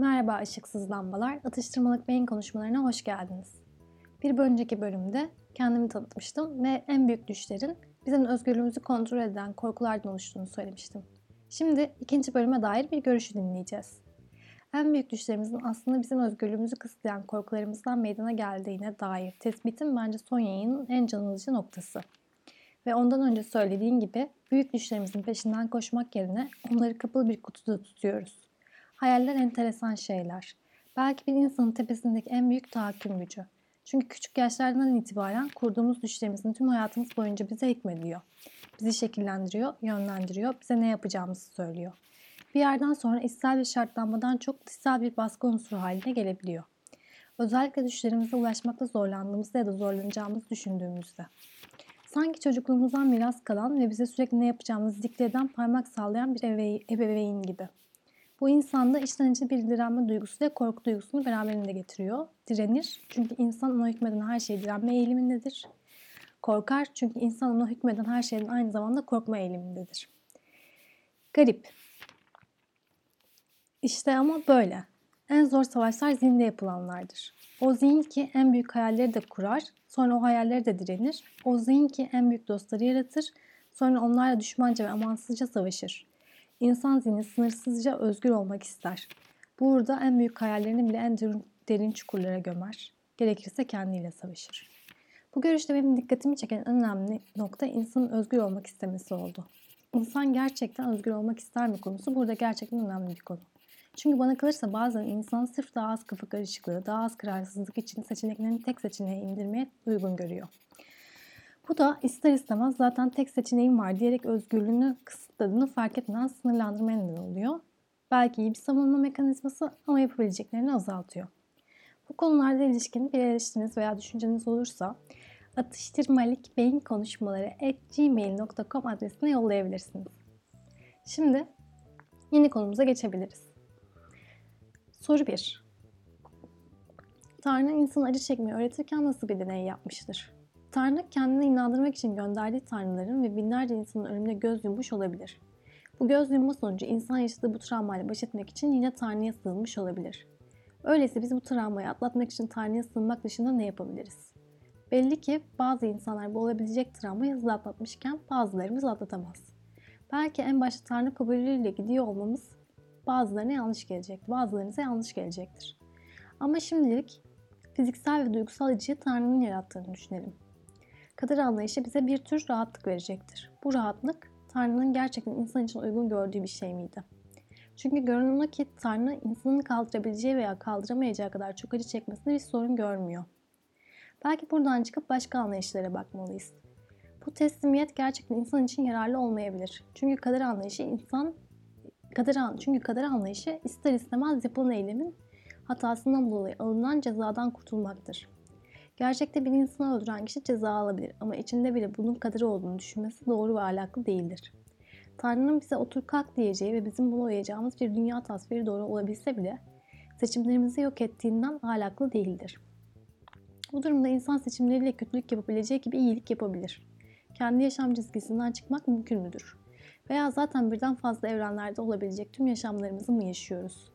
Merhaba ışıksız lambalar, atıştırmalık beyin konuşmalarına hoş geldiniz. Bir önceki bölümde kendimi tanıtmıştım ve en büyük düşlerin bizim özgürlüğümüzü kontrol eden korkulardan oluştuğunu söylemiştim. Şimdi ikinci bölüme dair bir görüşü dinleyeceğiz. En büyük düşlerimizin aslında bizim özgürlüğümüzü kısıtlayan korkularımızdan meydana geldiğine dair tespitim bence son yayının en canlıcı noktası. Ve ondan önce söylediğim gibi büyük düşlerimizin peşinden koşmak yerine onları kapalı bir kutuda tutuyoruz. Hayaller enteresan şeyler. Belki bir insanın tepesindeki en büyük tahakküm gücü. Çünkü küçük yaşlardan itibaren kurduğumuz düşlerimizin tüm hayatımız boyunca bize hikmediyor. Bizi şekillendiriyor, yönlendiriyor, bize ne yapacağımızı söylüyor. Bir yerden sonra içsel bir şartlanmadan çok dışsal bir baskı unsuru haline gelebiliyor. Özellikle düşlerimize ulaşmakta zorlandığımızda ya da zorlanacağımızı düşündüğümüzde. Sanki çocukluğumuzdan miras kalan ve bize sürekli ne yapacağımızı dikte eden parmak sallayan bir ebeveyn gibi. Bu insanda içten içe bir direnme duygusu ve korku duygusunu beraberinde getiriyor. Direnir çünkü insan ona hükmeden her şeyi direnme eğilimindedir. Korkar çünkü insan ona hükmeden her şeyden aynı zamanda korkma eğilimindedir. Garip. İşte ama böyle. En zor savaşlar zihinde yapılanlardır. O zihin ki en büyük hayalleri de kurar, sonra o hayalleri de direnir. O zihin ki en büyük dostları yaratır, sonra onlarla düşmanca ve amansızca savaşır. İnsan zihni sınırsızca özgür olmak ister. Burada en büyük hayallerini bile en derin, çukurlara gömer. Gerekirse kendiyle savaşır. Bu görüşte benim dikkatimi çeken en önemli nokta insanın özgür olmak istemesi oldu. İnsan gerçekten özgür olmak ister mi konusu burada gerçekten önemli bir konu. Çünkü bana kalırsa bazen insan sırf daha az kafa karışıklığı, daha az kararsızlık için seçeneklerini tek seçeneğe indirmeye uygun görüyor. Bu da ister istemez zaten tek seçeneğim var diyerek özgürlüğünü kısıtladığını fark etmeden sınırlandırmaya neden oluyor. Belki iyi bir savunma mekanizması ama yapabileceklerini azaltıyor. Bu konularda ilişkin bir eleştiriniz veya düşünceniz olursa atıştırmalik beyin konuşmaları gmail.com adresine yollayabilirsiniz. Şimdi yeni konumuza geçebiliriz. Soru 1. Tanrı insan acı çekmeyi öğretirken nasıl bir deney yapmıştır? Tanrı kendine inandırmak için gönderdiği tanrıların ve binlerce insanın ölümüne göz yummuş olabilir. Bu göz yumma sonucu insan yaşadığı bu travmayla baş etmek için yine Tanrı'ya sığınmış olabilir. Öyleyse biz bu travmayı atlatmak için Tanrı'ya sığınmak dışında ne yapabiliriz? Belli ki bazı insanlar bu olabilecek travmayı hızlı atlatmışken bazılarımız atlatamaz. Belki en başta Tanrı kabulüyle gidiyor olmamız bazılarına yanlış gelecek, bazılarınıza yanlış gelecektir. Ama şimdilik fiziksel ve duygusal acıyı Tanrı'nın yarattığını düşünelim. Kader anlayışı bize bir tür rahatlık verecektir. Bu rahatlık Tanrı'nın gerçekten insan için uygun gördüğü bir şey miydi? Çünkü görünen o ki Tanrı insanın kaldırabileceği veya kaldıramayacağı kadar çok acı çekmesinde bir sorun görmüyor. Belki buradan çıkıp başka anlayışlara bakmalıyız. Bu teslimiyet gerçekten insan için yararlı olmayabilir. Çünkü kader anlayışı insan kader çünkü kader anlayışı ister istemez yapılan eylemin hatasından dolayı alınan cezadan kurtulmaktır. Gerçekte bir insanı öldüren kişi ceza alabilir ama içinde bile bunun kaderi olduğunu düşünmesi doğru ve ahlaklı değildir. Tanrı'nın bize otur kalk diyeceği ve bizim buna uyacağımız bir dünya tasviri doğru olabilse bile seçimlerimizi yok ettiğinden ahlaklı değildir. Bu durumda insan seçimleriyle kötülük yapabileceği gibi iyilik yapabilir. Kendi yaşam çizgisinden çıkmak mümkün müdür? Veya zaten birden fazla evrenlerde olabilecek tüm yaşamlarımızı mı yaşıyoruz?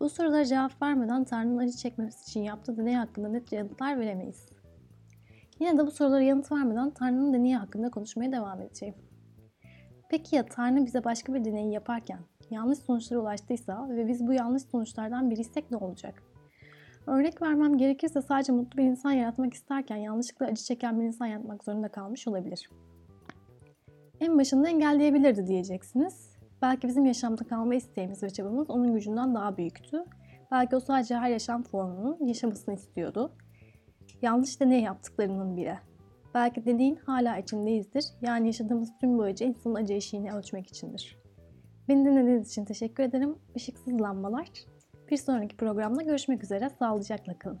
Bu sorulara cevap vermeden Tanrı'nın acı çekmemesi için yaptığı deney hakkında net yanıtlar veremeyiz. Yine de bu sorulara yanıt vermeden Tanrı'nın deneyi hakkında konuşmaya devam edeceğim. Peki ya Tanrı bize başka bir deneyi yaparken yanlış sonuçlara ulaştıysa ve biz bu yanlış sonuçlardan biriysek ne olacak? Örnek vermem gerekirse sadece mutlu bir insan yaratmak isterken yanlışlıkla acı çeken bir insan yaratmak zorunda kalmış olabilir. En başında engelleyebilirdi diyeceksiniz. Belki bizim yaşamda kalma isteğimiz ve çabamız onun gücünden daha büyüktü. Belki o sadece her yaşam formunun yaşamasını istiyordu. Yanlış deney yaptıklarının bile. Belki deneyin hala içindeyizdir. Yani yaşadığımız tüm bu acı insanın acı eşiğini ölçmek içindir. Beni dinlediğiniz için teşekkür ederim. Işıksız lambalar. Bir sonraki programda görüşmek üzere. Sağlıcakla kalın.